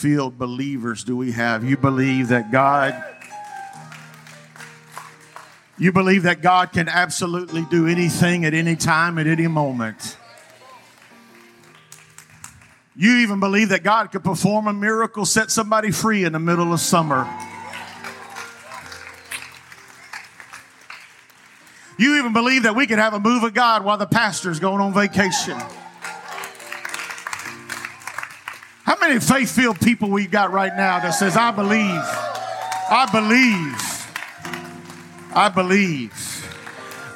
filled believers do we have? You believe that God you believe that God can absolutely do anything at any time, at any moment. You even believe that God could perform a miracle, set somebody free in the middle of summer. You even believe that we could have a move of God while the pastor's going on vacation. Many faith filled people we got right now that says, I believe, I believe. I believe.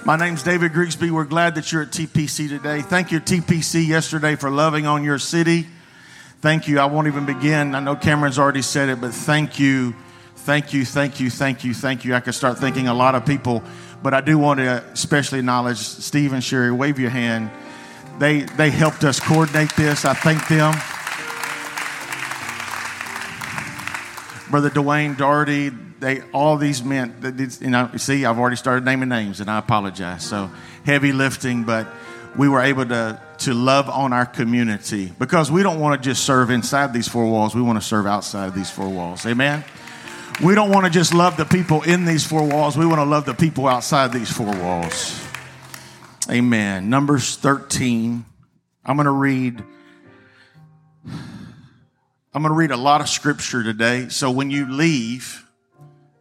My name's David Grigsby. We're glad that you're at TPC today. Thank you, TPC, yesterday for loving on your city. Thank you. I won't even begin. I know Cameron's already said it, but thank you. Thank you, thank you, thank you, thank you. I could start thanking a lot of people, but I do want to especially acknowledge Steve and Sherry. Wave your hand. They, they helped us coordinate this. I thank them. Brother Dwayne Doherty, they all these men. You know, see, I've already started naming names, and I apologize. So heavy lifting, but we were able to to love on our community because we don't want to just serve inside these four walls. We want to serve outside of these four walls. Amen. We don't want to just love the people in these four walls. We want to love the people outside these four walls. Amen. Numbers 13. I'm going to read I'm going to read a lot of scripture today. So when you leave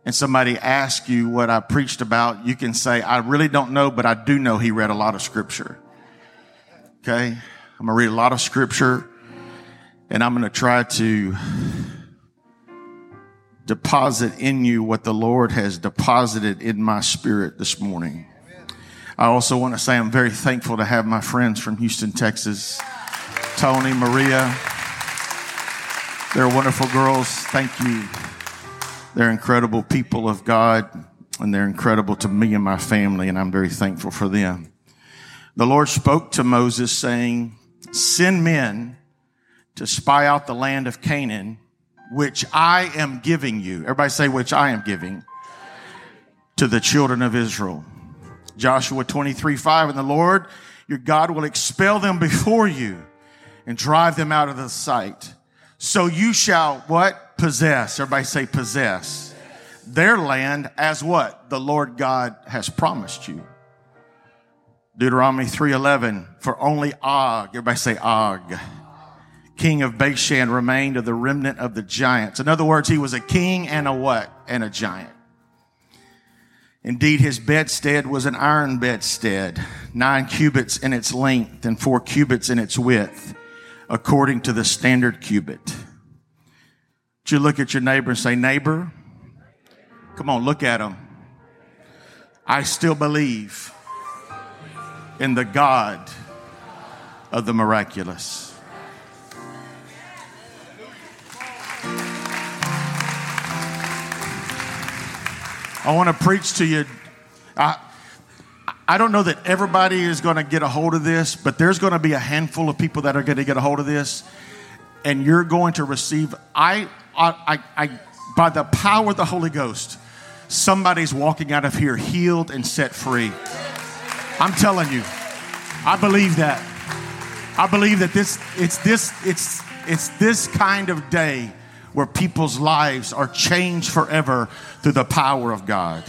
and somebody asks you what I preached about, you can say, I really don't know, but I do know he read a lot of scripture. Okay. I'm going to read a lot of scripture and I'm going to try to deposit in you what the Lord has deposited in my spirit this morning. I also want to say I'm very thankful to have my friends from Houston, Texas, Tony, Maria, they're wonderful girls. Thank you. They're incredible people of God, and they're incredible to me and my family, and I'm very thankful for them. The Lord spoke to Moses saying, Send men to spy out the land of Canaan, which I am giving you. Everybody say, which I am giving to the children of Israel. Joshua 23 5, and the Lord your God will expel them before you and drive them out of the sight. So you shall what? Possess. Everybody say possess. Their land as what? The Lord God has promised you. Deuteronomy 3:11 for only Og, everybody say Og, king of Bashan remained of the remnant of the giants. In other words, he was a king and a what? And a giant. Indeed, his bedstead was an iron bedstead, nine cubits in its length and four cubits in its width according to the standard cubit. Would you look at your neighbor and say, Neighbor, come on, look at him. I still believe in the God of the miraculous. I want to preach to you. I, I don't know that everybody is going to get a hold of this, but there's going to be a handful of people that are going to get a hold of this, and you're going to receive. I, I, I, I by the power of the Holy Ghost, somebody's walking out of here healed and set free. I'm telling you, I believe that. I believe that this it's this it's it's this kind of day where people's lives are changed forever through the power of God.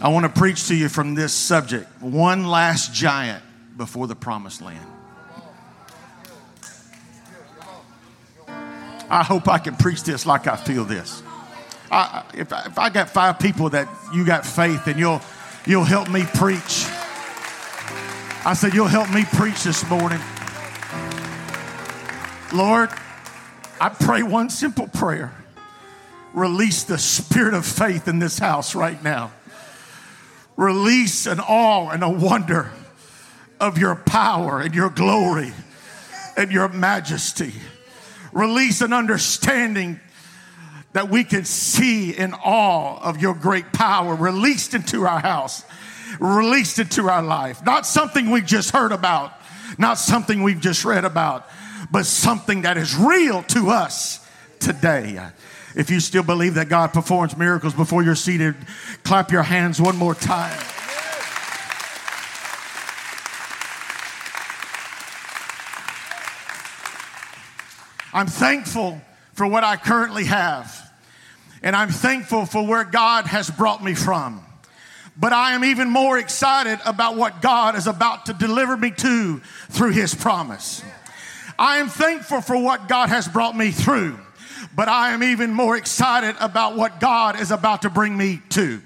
I want to preach to you from this subject one last giant before the promised land. I hope I can preach this like I feel this. I, if, I, if I got five people that you got faith and you'll, you'll help me preach. I said, You'll help me preach this morning. Lord, I pray one simple prayer. Release the spirit of faith in this house right now release an awe and a wonder of your power and your glory and your majesty. Release an understanding that we can see in awe of your great power released into our house, released into our life. Not something we've just heard about, not something we've just read about, but something that is real to us today. If you still believe that God performs miracles before you're seated, clap your hands one more time. I'm thankful for what I currently have. And I'm thankful for where God has brought me from. But I am even more excited about what God is about to deliver me to through his promise. I am thankful for what God has brought me through, but I am even more excited about what God is about to bring me to.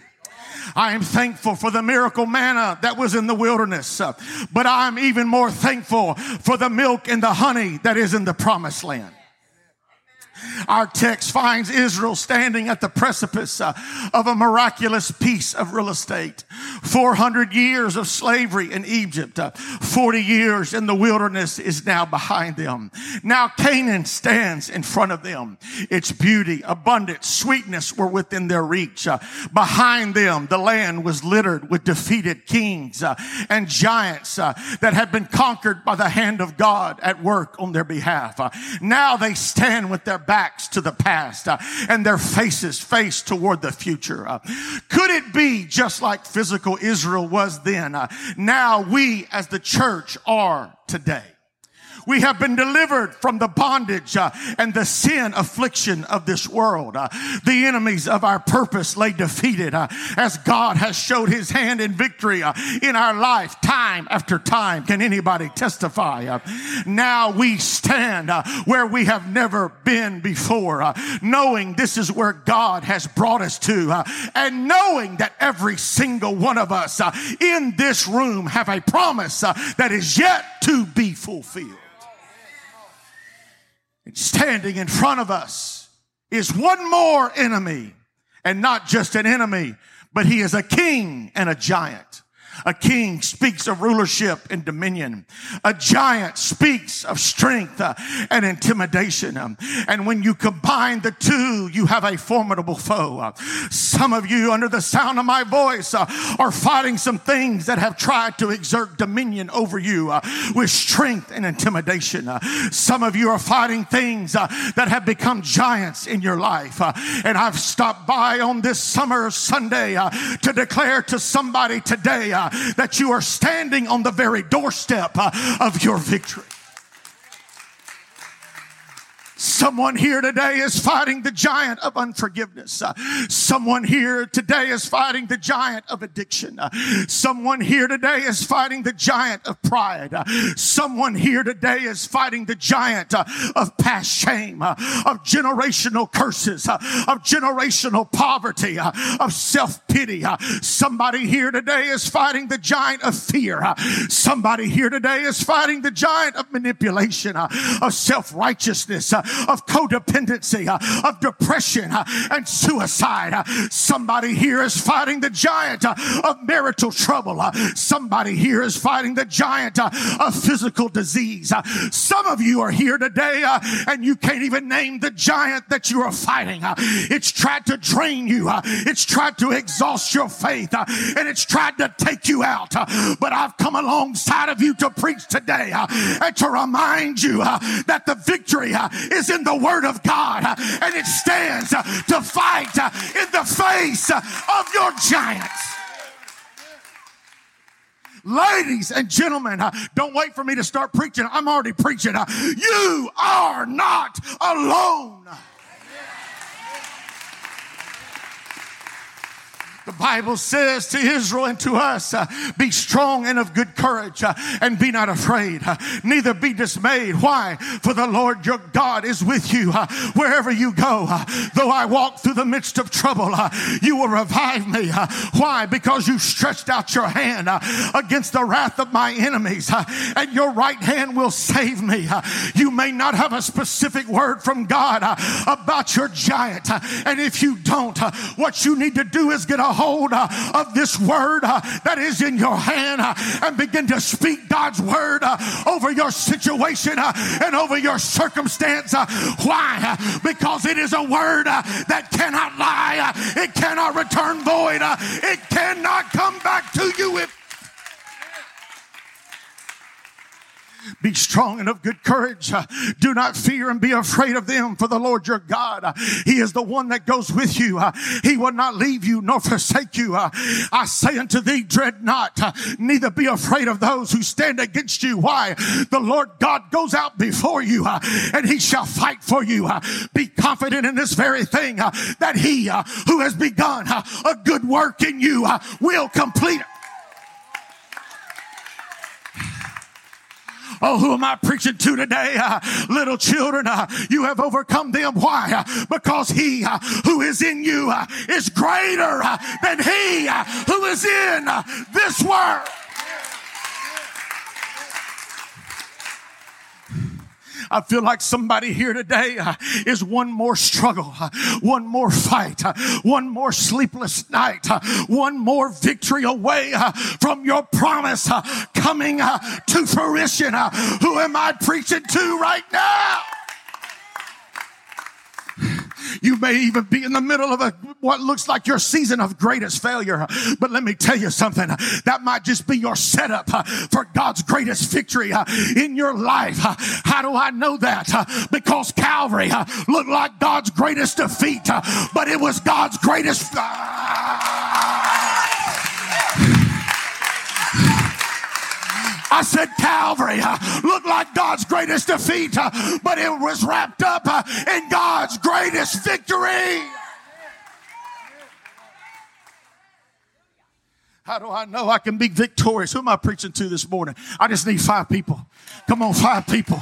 I am thankful for the miracle manna that was in the wilderness, uh, but I'm even more thankful for the milk and the honey that is in the promised land. Our text finds Israel standing at the precipice uh, of a miraculous piece of real estate. 400 years of slavery in Egypt, uh, 40 years in the wilderness is now behind them. Now Canaan stands in front of them. Its beauty, abundance, sweetness were within their reach. Uh, behind them, the land was littered with defeated kings uh, and giants uh, that had been conquered by the hand of God at work on their behalf. Uh, now they stand with their backs to the past uh, and their faces faced toward the future. Uh, could it be just like physical Israel was then? Uh, now we as the church are today. We have been delivered from the bondage uh, and the sin affliction of this world. Uh, the enemies of our purpose lay defeated uh, as God has showed his hand in victory uh, in our life time after time. Can anybody testify? Uh, now we stand uh, where we have never been before, knowing this is where God has brought us to and knowing that every single one of us in this room have a promise that is yet to be fulfilled. And standing in front of us is one more enemy, and not just an enemy, but he is a king and a giant. A king speaks of rulership and dominion. A giant speaks of strength uh, and intimidation. Um, and when you combine the two, you have a formidable foe. Uh, some of you, under the sound of my voice, uh, are fighting some things that have tried to exert dominion over you with strength and intimidation. Some of you are fighting things that have become giants in your life. and I've stopped by on this summer Sunday to declare to somebody today that you are standing on the very doorstep uh, of your victory. Someone here today is fighting the giant of unforgiveness. Uh, someone here today is fighting the giant of addiction. Uh, someone here today is fighting the giant of pride. Uh, someone here today is fighting the giant uh, of past shame, uh, of generational curses, uh, of generational poverty, of self-pity. somebody here today is fighting the giant of fear. somebody here today is fighting the giant of manipulation, of self-righteousness, of codependency, uh, of depression uh, and suicide. Uh, somebody here is fighting the giant uh, of marital trouble. Uh, somebody here is fighting the giant uh, of physical disease. Some of you are here today and you can't even name the giant that you are fighting. It's tried to drain you. It's tried to exhaust your faith and it's tried to take you out. But I've come alongside of you to preach today and to remind you that the victory is in the Word of God and it stands to fight in the face of your giants. Ladies and gentlemen, don't wait for me to start preaching. I'm already preaching. You are not alone. The Bible says to Israel and to us, uh, be strong and of good courage uh, and be not afraid. Uh, neither be dismayed. Why? For the Lord your God is with you uh, wherever you go. Uh, though I walk through the midst of trouble, uh, you will revive me. why? Because you stretched out your hand against the wrath of my enemies and your right hand will save me. you may not have a specific word from God about your giant. and if you don't, what you need to do is get hold uh, of this word uh, that is in your hand uh, and begin to speak God's word over your situation and over your circumstance. Why? Because it is a word that cannot lie, it cannot return void, it cannot come back to you if Be strong and of good courage. Do not fear and be afraid of them, for the Lord your God, He is the one that goes with you. He will not leave you nor forsake you. I say unto thee, dread not, neither be afraid of those who stand against you. Why? The Lord God goes out before you and He shall fight for you. Be confident in this very thing that he who has begun a good work in you will complete it. Oh, who am I preaching to today? Uh, little children, uh, you have overcome them. Why? Uh, because he uh, who is in you uh, is greater than he who is in this world. I feel like somebody here today uh, is one more struggle, uh, one more fight, uh, one more sleepless night, one more victory away from your promise coming to fruition. who am I preaching to right now? You may even be in the middle of a, what looks like your season of greatest failure. But let me tell you something. That might just be your setup for God's greatest victory in your life. How do I know that? Because Calvary looked like God's greatest defeat, but it was God's greatest. I said Calvary uh, looked like God's greatest defeat, uh, but it was wrapped up uh, in God's greatest victory. How do I know I can be victorious? Who am I preaching to this morning? I just need five people. Come on, five people.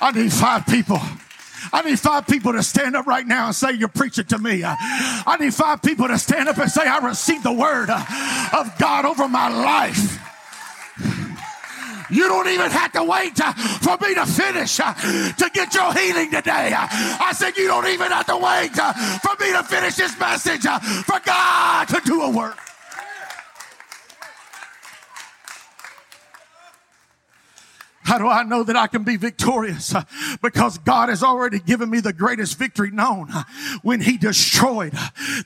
I need five people. I need five people to stand up right now and say, You're preaching to me. I need five people to stand up and say, I received the word of God over my life. You don't even have to wait uh, for me to finish uh, to get your healing today. Uh, I said, You don't even have to wait for me to finish this message for God to do a work. How do I know that I can be victorious? Because God has already given me the greatest victory known when He destroyed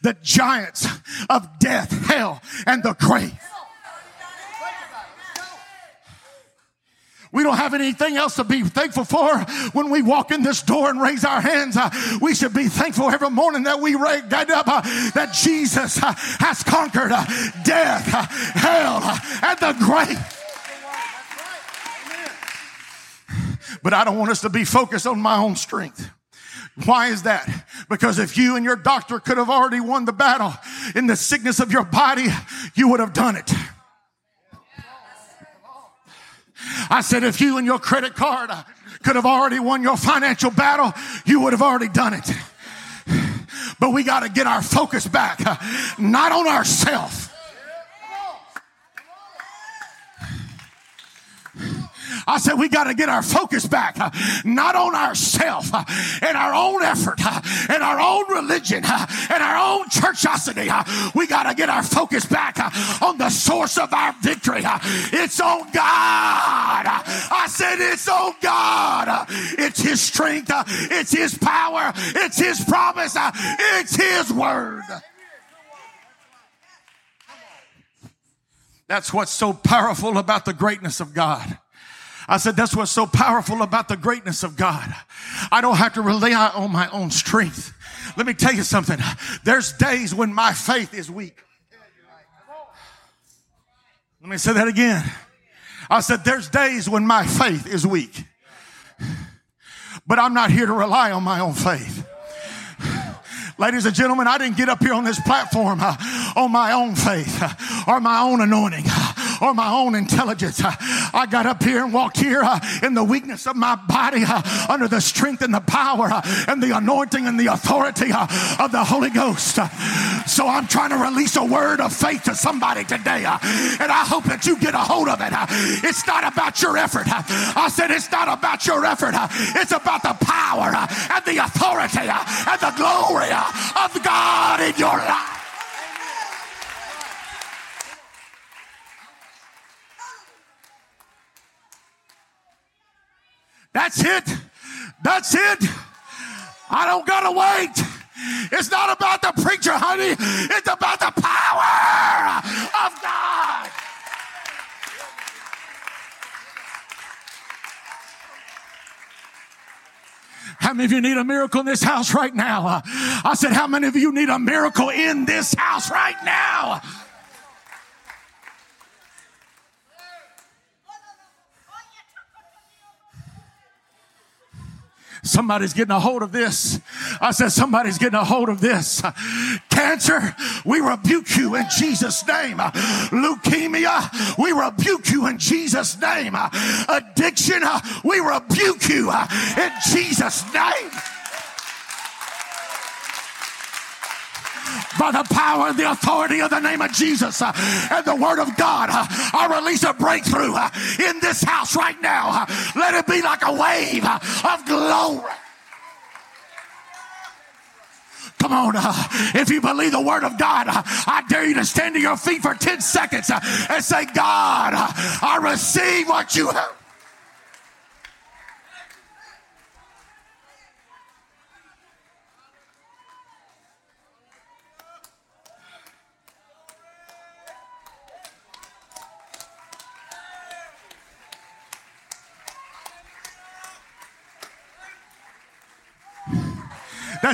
the giants of death, hell, and the grave. We don't have anything else to be thankful for when we walk in this door and raise our hands. Uh, we should be thankful every morning that we get up uh, that Jesus uh, has conquered death, hell, and the grave. But I don't want us to be focused on my own strength. Why is that? Because if you and your doctor could have already won the battle in the sickness of your body, you would have done it. I said, if you and your credit card uh, could have already won your financial battle, you would have already done it. But we got to get our focus back, uh, not on ourselves I said, we got to get our focus back, not on ourselves and our own effort and our own religion and our own churchosity. We got to get our focus back on the source of our victory. It's on God. I said, it's on God. It's His strength. It's His power. It's His promise. It's His word. That's what's so powerful about the greatness of God. I said, that's what's so powerful about the greatness of God. I don't have to rely on my own strength. Let me tell you something. There's days when my faith is weak. Let me say that again. I said, there's days when my faith is weak. But I'm not here to rely on my own faith. Ladies and gentlemen, I didn't get up here on this platform uh, on my own faith uh, or my own anointing. Or my own intelligence. I got up here and walked here uh, in the weakness of my body uh, under the strength and the power uh, and the anointing and the authority uh, of the Holy Ghost. Uh, so I'm trying to release a word of faith to somebody today. Uh, and I hope that you get a hold of it. It's not about your effort. I said it's not about your effort. It's about the power and the authority and the glory of God in your life. That's it. That's it. I don't gotta wait. It's not about the preacher, honey. It's about the power of God. How many of you need a miracle in this house right now? Uh, I said, How many of you need a miracle in this house right now? Somebody's getting a hold of this. I said, somebody's getting a hold of this. Cancer, we rebuke you in Jesus' name. Leukemia, we rebuke you in Jesus' name. Addiction, we rebuke you in Jesus' name. By the power and the authority of the name of Jesus uh, and the word of God. Uh, I release a breakthrough uh, in this house right now. Let it be like a wave of glory. Come on, uh, if you believe the word of God, uh, I dare you to stand to your feet for 10 seconds uh, and say, God, I receive what you have.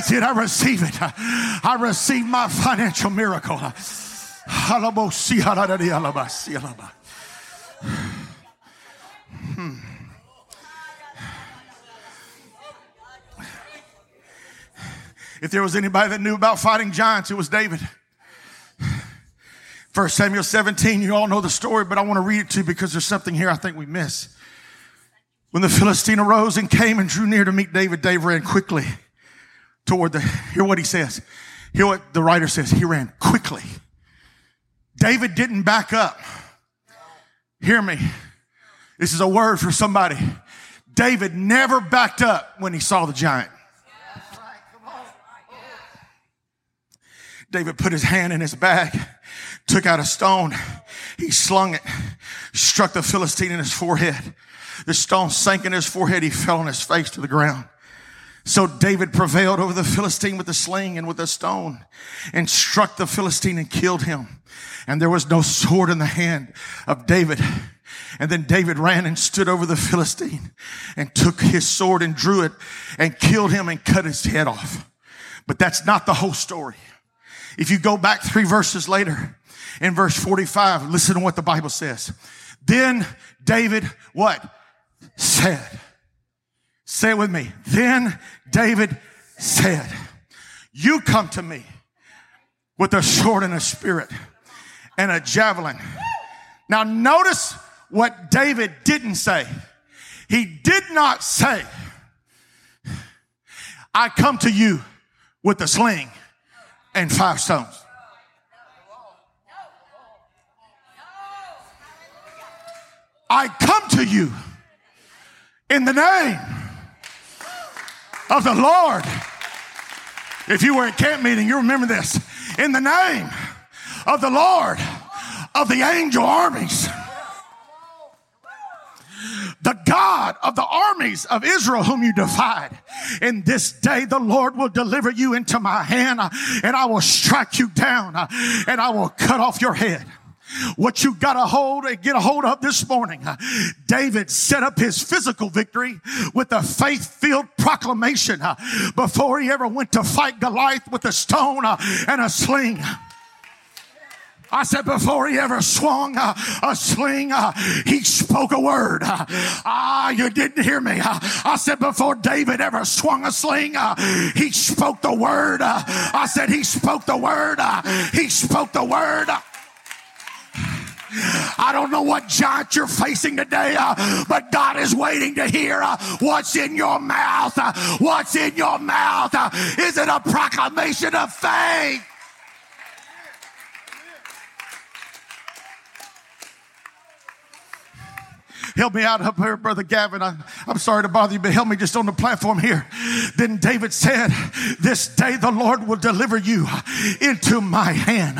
That's it. I receive it. I receive my financial miracle. Hmm. If there was anybody that knew about fighting giants, it was David. First Samuel 17, you all know the story, but I want to read it to you because there's something here I think we miss. When the Philistine arose and came and drew near to meet David, David ran quickly toward the, hear what he says. Hear what the writer says. He ran quickly. David didn't back up. Hear me. This is a word for somebody. David never backed up when he saw the giant. David put his hand in his bag, took out a stone. He slung it, struck the Philistine in his forehead. The stone sank in his forehead. He fell on his face to the ground. So David prevailed over the Philistine with a sling and with a stone and struck the Philistine and killed him. And there was no sword in the hand of David. And then David ran and stood over the Philistine and took his sword and drew it and killed him and cut his head off. But that's not the whole story. If you go back three verses later in verse 45, listen to what the Bible says. Then David, what? Said. Say it with me. Then David said, You come to me with a sword and a spirit and a javelin. Now, notice what David didn't say. He did not say, I come to you with a sling and five stones. I come to you in the name of the Lord. If you were at camp meeting, you remember this. In the name of the Lord of the angel armies. The God of the armies of Israel, whom you defied. In this day, the Lord will deliver you into my hand, and I will strike you down, and I will cut off your head. What you got to hold and get a hold of this morning. David set up his physical victory with a faith filled proclamation before he ever went to fight Goliath with a stone and a sling. I said before he ever swung uh, a sling, uh, he spoke a word. Uh, ah, you didn't hear me. I said before David ever swung a sling, he spoke the word. I said he spoke the word. he spoke the word. I don't know what giant you're facing today, uh, but God is waiting to hear uh, what's in your mouth. Uh, what's in your mouth? Uh, is it a proclamation of faith? Help me out up here, Brother Gavin. I, am sorry to bother you, but help me just on the platform here. Then David said, This day the Lord will deliver you into my hand.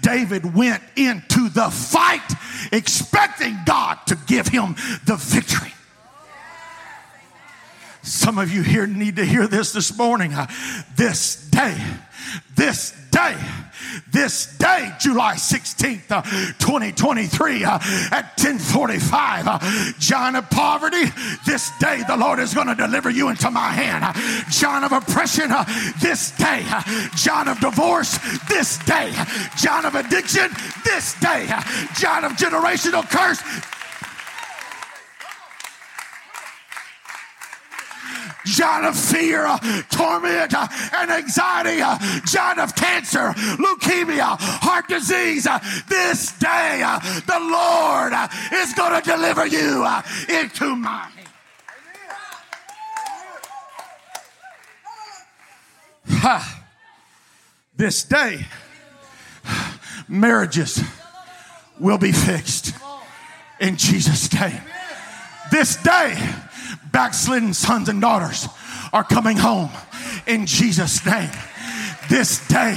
David went into the fight expecting God to give him the victory. Some of you here need to hear this this morning. This day, this day, this day, July 16th, uh, 2023, uh, at 1045, uh, John of poverty, this day the Lord is going to deliver you into my hand. John of oppression, this day. John of divorce, this day. John of addiction, this day. John of generational curse, giant of fear, torment, and anxiety, giant of cancer, leukemia, heart disease. This day, the Lord is going to deliver you into my Ha. This day, marriages will be fixed in Jesus' name. This day, backslidden sons and daughters are coming home in Jesus' name. This day,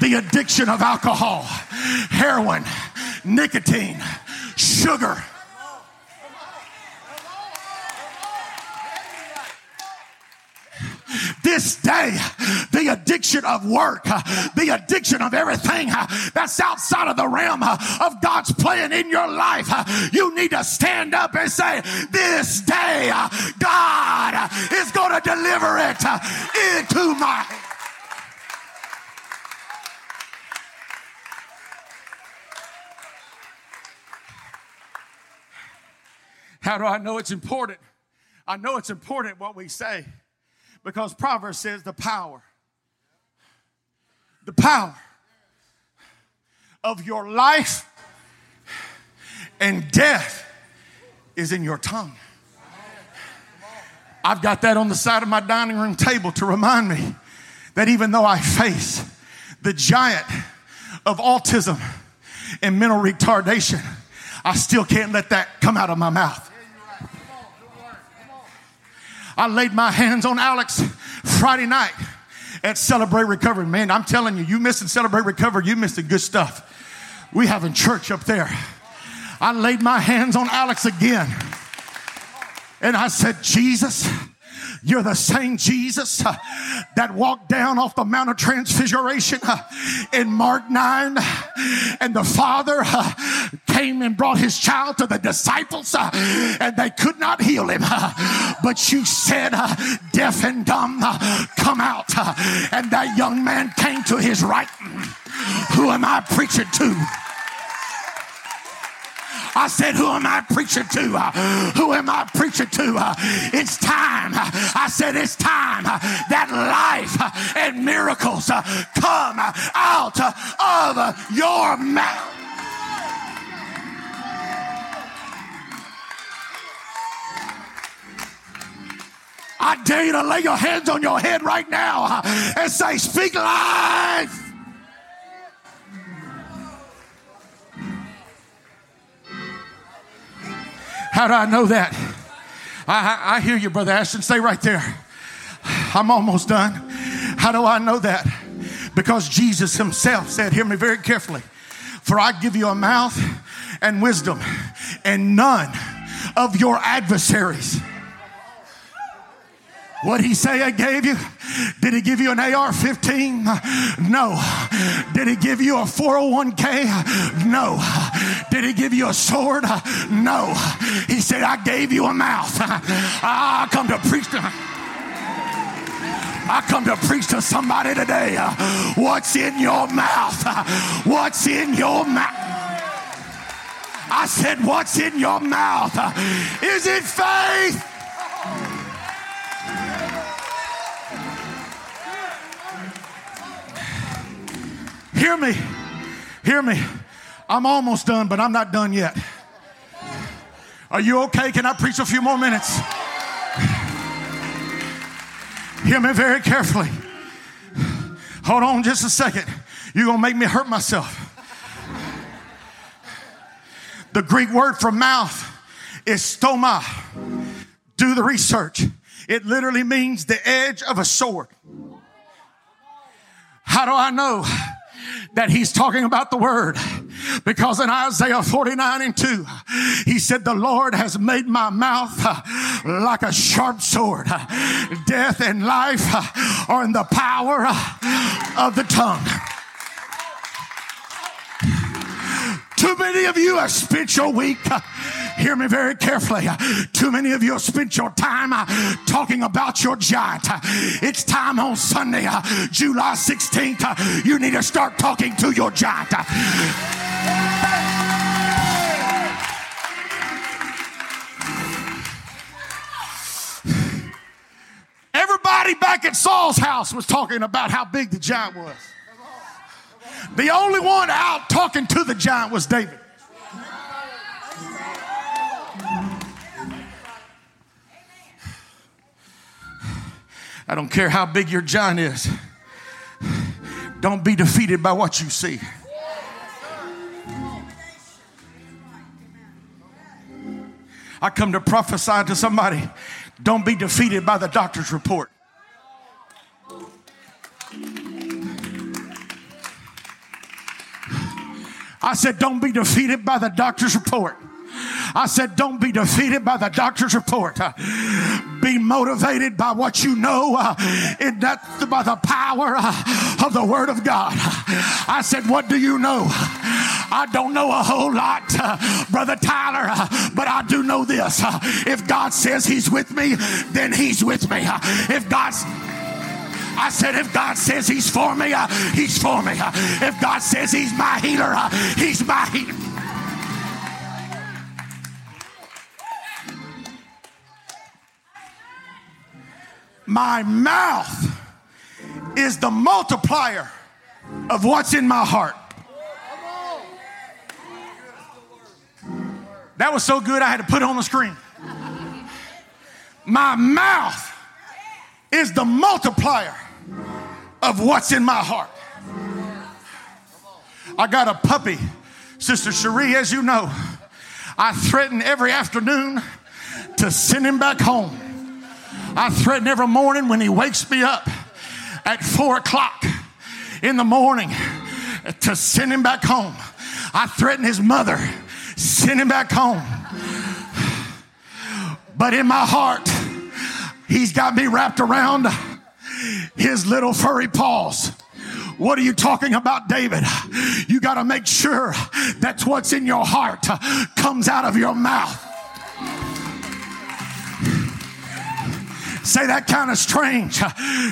the addiction of alcohol, heroin, nicotine, sugar, this day the addiction of work, the addiction of everything that's outside of the realm of God's plan in your life. You need to stand up and say, This day, God is going to deliver it into my How do I know it's important? I know it's important what we say because Proverbs says the power, the power of your life and death is in your tongue. I've got that on the side of my dining room table to remind me that even though I face the giant of autism and mental retardation, I still can't let that come out of my mouth. I laid my hands on Alex Friday night at Celebrate Recovery. Man, I'm telling you, you missing Celebrate Recovery, you missing good stuff. We having church up there. I laid my hands on Alex again. And I said, Jesus, you're the same Jesus uh, that walked down off the Mount of Transfiguration uh, in Mark 9. And the Father uh, came and brought his child to the disciples, uh, and they could not heal him. Uh, but you said, uh, deaf and dumb, come out. and that young man came to his right. Who am I preaching to? I said, Who am I preaching to? Who am I preaching to? It's time. I said, It's time that life and miracles come out of your mouth. I dare you to lay your hands on your head right now and say, Speak life. How do I know that? I, I, I hear you, Brother Ashton. Stay right there. I'm almost done. How do I know that? Because Jesus Himself said, Hear me very carefully. For I give you a mouth and wisdom, and none of your adversaries what he say I gave you? Did he give you an AR-15? No. Did he give you a 401k? No. Did he give you a sword? No. He said, I gave you a mouth. I come to preach to I come to preach to somebody today. What's in your mouth? What's in your mouth? I said, What's in your mouth? Is it faith? Hear me. Hear me. I'm almost done, but I'm not done yet. Are you okay? Can I preach a few more minutes? Hear me very carefully. Hold on just a second. You're going to make me hurt myself. The Greek word for mouth is stoma. Do the research. It literally means the edge of a sword. How do I know? That he's talking about the word. Because in Isaiah 49 and 2, he said, The Lord has made my mouth uh, like a sharp sword. Death and life uh, are in the power uh, of the tongue. Too many of you have spent your week Hear me very carefully. Too many of you have spent your time uh, talking about your giant. It's time on Sunday, uh, July 16th. Uh, you need to start talking to your giant. Everybody back at Saul's house was talking about how big the giant was. The only one out talking to the giant was David. I don't care how big your giant is. Don't be defeated by what you see. I come to prophesy to somebody don't be defeated by the doctor's report. I said, don't be defeated by the doctor's report. I said, don't be defeated by the doctor's report. Be motivated by what you know, uh, by the power uh, of the Word of God. I said, what do you know? I don't know a whole lot, uh, Brother Tyler, uh, but I do know this. Uh, if God says He's with me, then He's with me. Uh, if God's I said, if God says He's for me, uh, He's for me. Uh, if God says He's my healer, He's my healer. My mouth is the multiplier of what's in my heart. That was so good, I had to put it on the screen. My mouth is the multiplier of what's in my heart. I got a puppy, Sister Cherie, as you know. I threaten every afternoon to send him back home. I threaten every morning when he wakes me up at four o'clock in the morning to send him back home. I threaten his mother, send him back home. But in my heart, he's got me wrapped around his little furry paws. What are you talking about, David? You got to make sure that's what's in your heart comes out of your mouth. Say that kind of strange.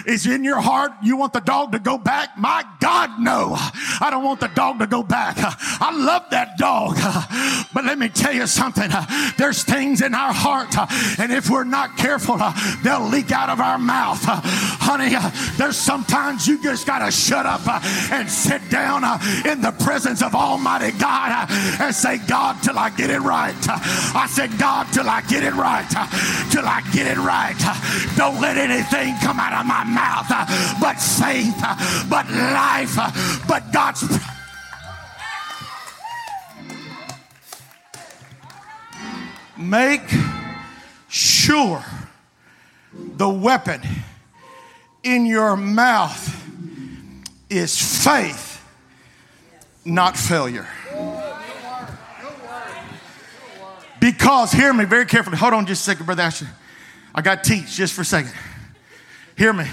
Is in your heart you want the dog to go back? My God, no. I don't want the dog to go back. I love that dog. But let me tell you something. There's things in our heart, and if we're not careful, they'll leak out of our mouth. Honey, there's sometimes you just got to shut up and sit down in the presence of Almighty God and say, God, till I get it right. I said, God, till I get it right. Till I get it right. Don't let anything come out of my mouth uh, but faith, uh, but life, uh, but God's. Make sure the weapon in your mouth is faith, not failure. Because, hear me very carefully. Hold on just a second, Brother Asher. I got to teach just for a second. Hear me.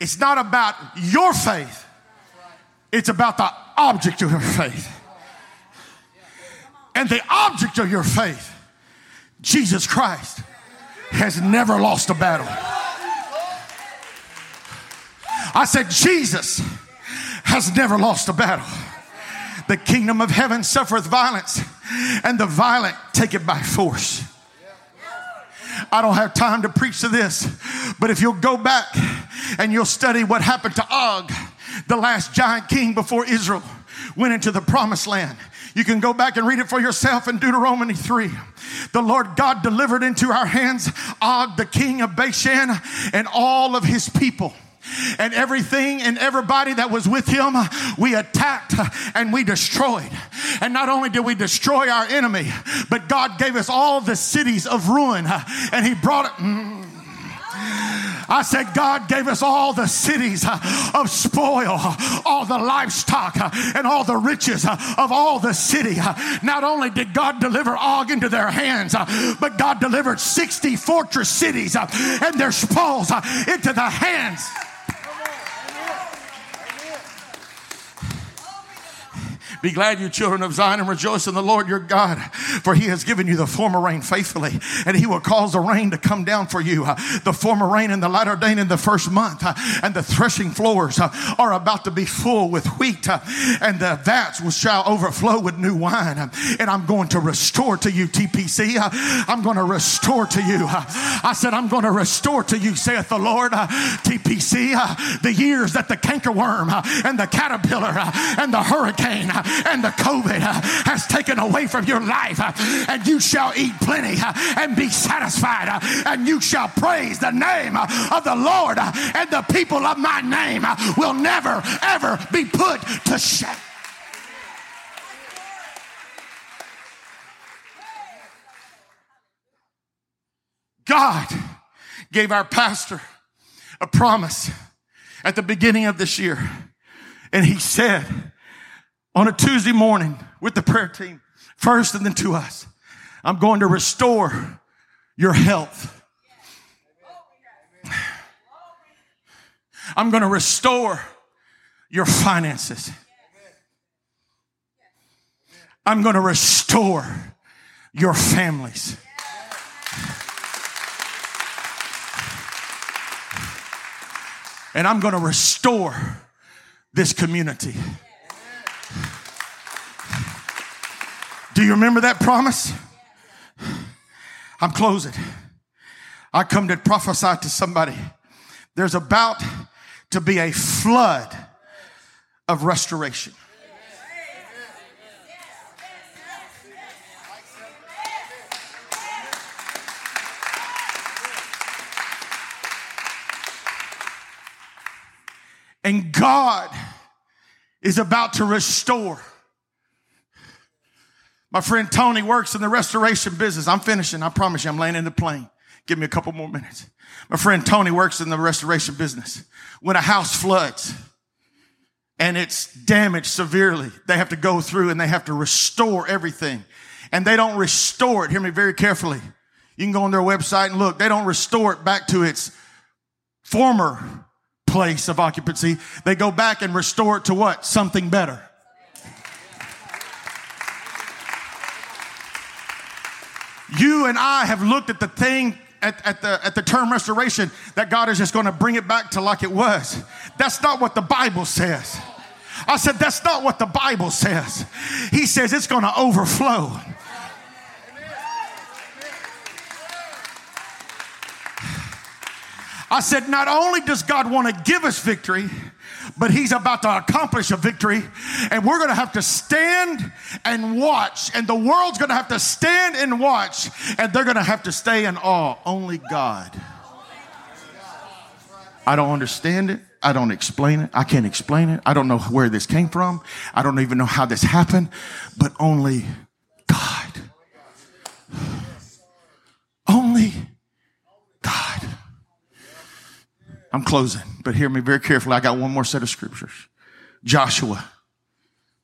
It's not about your faith, it's about the object of your faith. And the object of your faith, Jesus Christ, has never lost a battle. I said, Jesus has never lost a battle. The kingdom of heaven suffereth violence, and the violent take it by force. I don't have time to preach to this, but if you'll go back and you'll study what happened to Og, the last giant king before Israel went into the promised land. You can go back and read it for yourself in Deuteronomy 3. The Lord God delivered into our hands Og, the king of Bashan, and all of his people and everything and everybody that was with him, we attacked and we destroyed. And not only did we destroy our enemy, but God gave us all the cities of ruin and he brought it. Mm, I said, God gave us all the cities of spoil, all the livestock, and all the riches of all the city. Not only did God deliver Og into their hands, but God delivered 60 fortress cities and their spoils into the hands Be glad, you children of Zion, and rejoice in the Lord your God, for he has given you the former rain faithfully, and he will cause the rain to come down for you. The former rain and the latter day in the first month, and the threshing floors are about to be full with wheat, and the vats shall overflow with new wine. And I'm going to restore to you, TPC. I'm going to restore to you. I said, I'm going to restore to you, saith the Lord, TPC, the years that the cankerworm and the caterpillar and the hurricane and the COVID uh, has taken away from your life, uh, and you shall eat plenty uh, and be satisfied, and you shall praise the name of the Lord, and the people of my name will never ever be put to shame. God gave our pastor a promise at the beginning of this year. And he said on a Tuesday morning with the prayer team, first and then to us, I'm going to restore your health. I'm going to restore your finances. I'm going to restore your families. And I'm going to restore this community. You remember that promise? I'm closing. I come to prophesy to somebody. There's about to be a flood of restoration. And God is about to restore. My friend Tony works in the restoration business. I'm finishing. I promise you, I'm laying in the plane. Give me a couple more minutes. My friend Tony works in the restoration business. When a house floods and it's damaged severely, they have to go through and they have to restore everything. And they don't restore it. Hear me very carefully. You can go on their website and look. They don't restore it back to its former place of occupancy. They go back and restore it to what? Something better. You and I have looked at the thing at, at, the, at the term restoration that God is just going to bring it back to like it was. That's not what the Bible says. I said, that's not what the Bible says. He says it's going to overflow. I said, not only does God want to give us victory, but he's about to accomplish a victory. And we're going to have to stand and watch. And the world's going to have to stand and watch. And they're going to have to stay in awe. Only God. I don't understand it. I don't explain it. I can't explain it. I don't know where this came from. I don't even know how this happened, but only God. Only God. I'm closing, but hear me very carefully. I got one more set of scriptures. Joshua,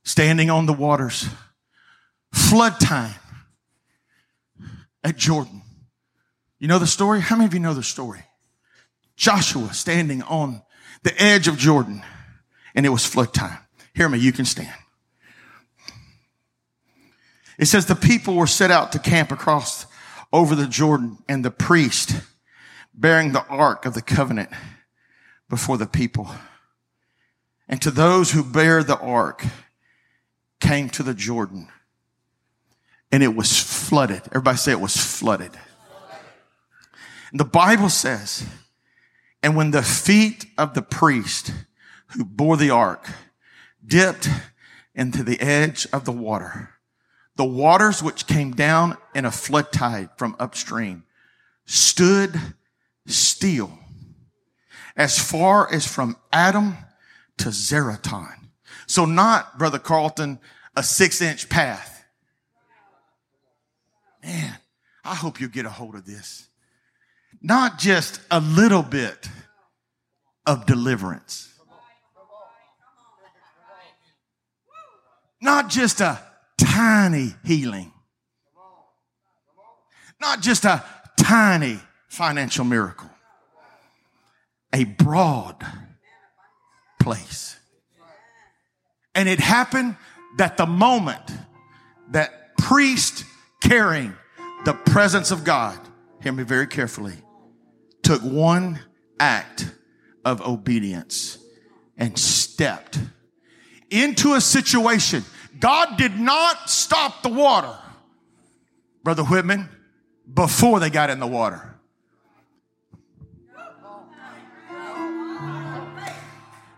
standing on the waters, flood time at Jordan. You know the story? How many of you know the story? Joshua standing on the edge of Jordan, and it was flood time. Hear me, you can stand. It says the people were set out to camp across over the Jordan, and the priest bearing the ark of the covenant before the people. And to those who bear the ark came to the Jordan and it was flooded. Everybody say it was flooded. And the Bible says, and when the feet of the priest who bore the ark dipped into the edge of the water, the waters which came down in a flood tide from upstream stood still as far as from Adam to Zaretan. So not, Brother Carlton, a six inch path. Man, I hope you get a hold of this. Not just a little bit of deliverance. Not just a tiny healing. Not just a tiny financial miracle a broad place. And it happened that the moment that priest carrying the presence of God, hear me very carefully, took one act of obedience and stepped into a situation. God did not stop the water, Brother Whitman, before they got in the water.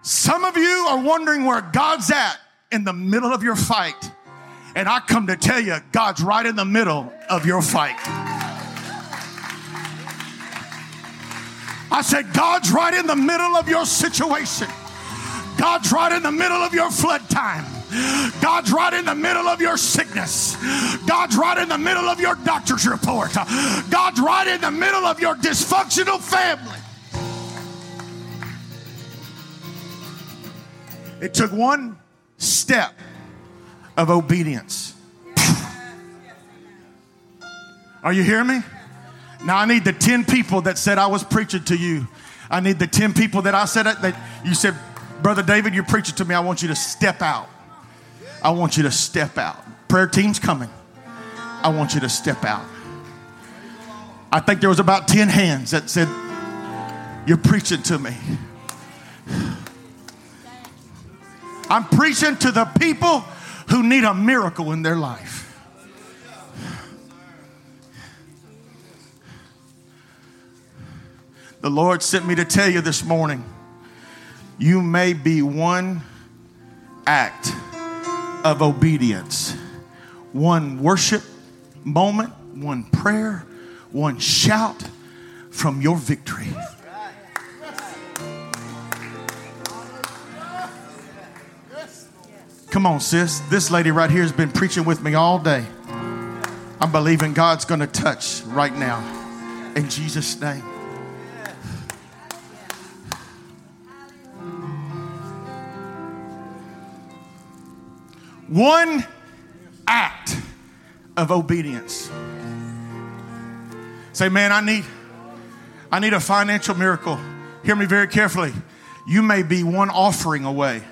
Some of you are wondering where God's at in the middle of your fight. And I come to tell you, God's right in the middle of your fight. I said, God's right in the middle of your situation. God's right in the middle of your flood time. God's right in the middle of your sickness. God's right in the middle of your doctor's report. God's right in the middle of your dysfunctional family. It took one step of obedience. Are you hearing me? Now I need the 10 people that said I was preaching to you. I need the 10 people that I said that you said, Brother David, you're preaching to me. I want you to step out. I want you to step out. Prayer team's coming. I want you to step out. I think there was about 10 hands that said, You're preaching to me. I'm preaching to the people who need a miracle in their life. The Lord sent me to tell you this morning you may be one act of obedience, one worship moment, one prayer, one shout from your victory. Come on, sis. This lady right here has been preaching with me all day. I'm believing God's going to touch right now. In Jesus' name. One act of obedience. Say, man, I need, I need a financial miracle. Hear me very carefully. You may be one offering away.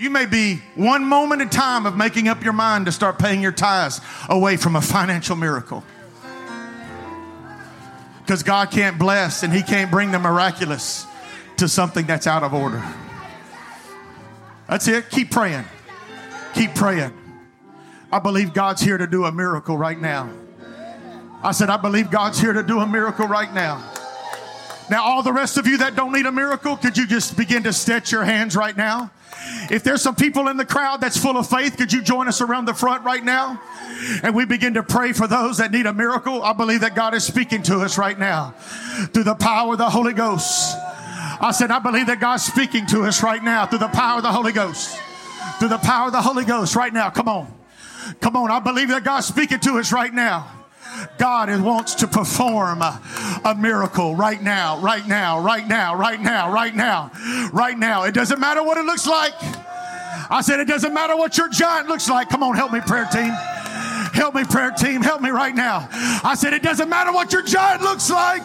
You may be one moment in time of making up your mind to start paying your tithes away from a financial miracle. Because God can't bless and He can't bring the miraculous to something that's out of order. That's it. Keep praying. Keep praying. I believe God's here to do a miracle right now. I said, I believe God's here to do a miracle right now. Now, all the rest of you that don't need a miracle, could you just begin to stretch your hands right now? If there's some people in the crowd that's full of faith, could you join us around the front right now? And we begin to pray for those that need a miracle. I believe that God is speaking to us right now through the power of the Holy Ghost. I said, I believe that God's speaking to us right now through the power of the Holy Ghost. Through the power of the Holy Ghost right now. Come on. Come on. I believe that God's speaking to us right now. God wants to perform a miracle right now, right now, right now, right now, right now, right now. It doesn't matter what it looks like. I said, it doesn't matter what your giant looks like. Come on, help me, prayer team. Help me, prayer team. Help me right now. I said, it doesn't matter what your giant looks like.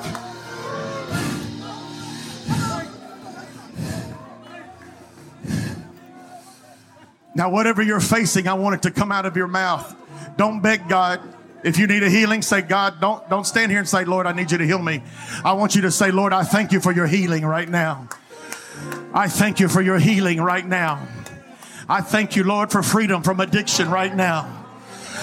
Now, whatever you're facing, I want it to come out of your mouth. Don't beg God. If you need a healing, say, God, don't, don't stand here and say, Lord, I need you to heal me. I want you to say, Lord, I thank you for your healing right now. I thank you for your healing right now. I thank you, Lord, for freedom from addiction right now.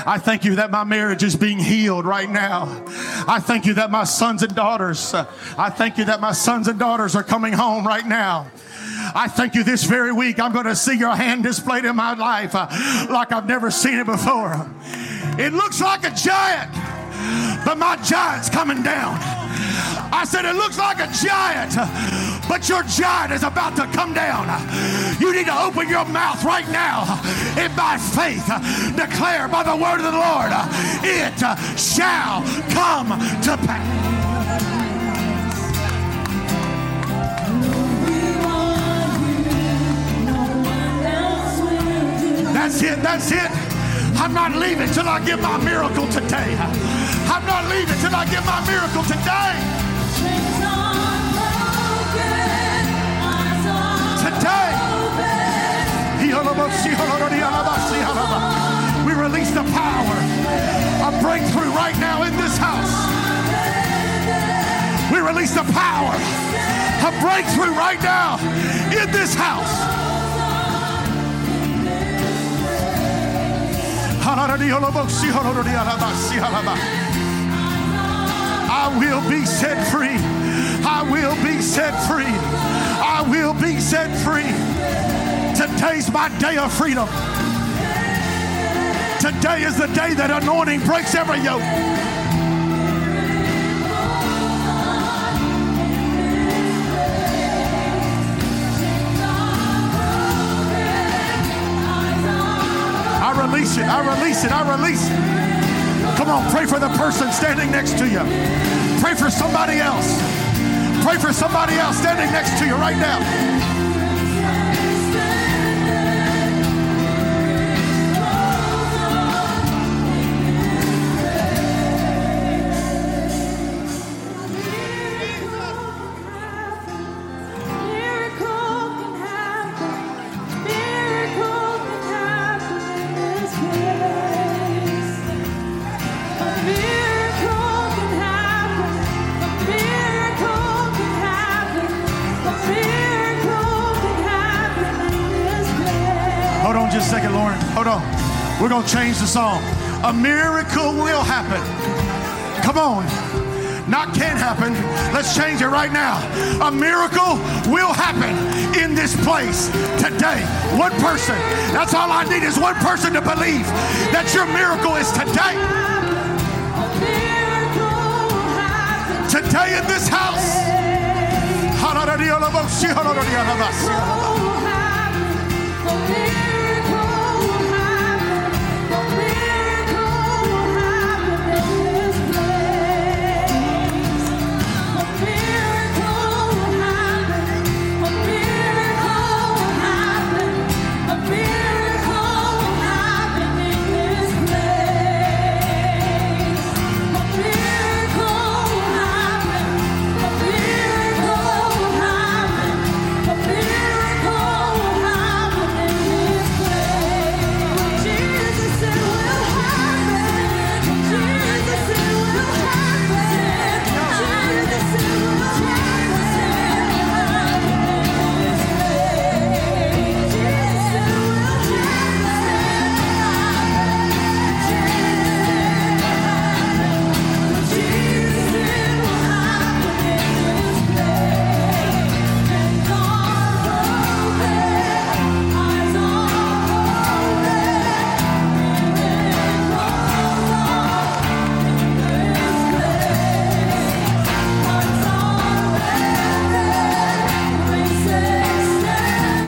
I thank you that my marriage is being healed right now. I thank you that my sons and daughters, uh, I thank you that my sons and daughters are coming home right now. I thank you this very week. I'm going to see your hand displayed in my life uh, like I've never seen it before. It looks like a giant, but my giant's coming down. I said, It looks like a giant, but your giant is about to come down. You need to open your mouth right now and by faith declare by the word of the Lord, it shall come to pass. That's it, that's it. I'm not leaving till I get my miracle today. I'm not leaving till I get my miracle today. Today. We release the power of breakthrough right now in this house. We release the power of breakthrough right now in this house. I will be set free. I will be set free. I will be set free. Today's my day of freedom. Today is the day that anointing breaks every yoke. I release it. I release it. I release it. Come on, pray for the person standing next to you. Pray for somebody else. Pray for somebody else standing next to you right now. Going to change the song. A miracle will happen. Come on. Not can happen. Let's change it right now. A miracle will happen in this place today. One person. That's all I need is one person to believe that your miracle is today. Today in this house.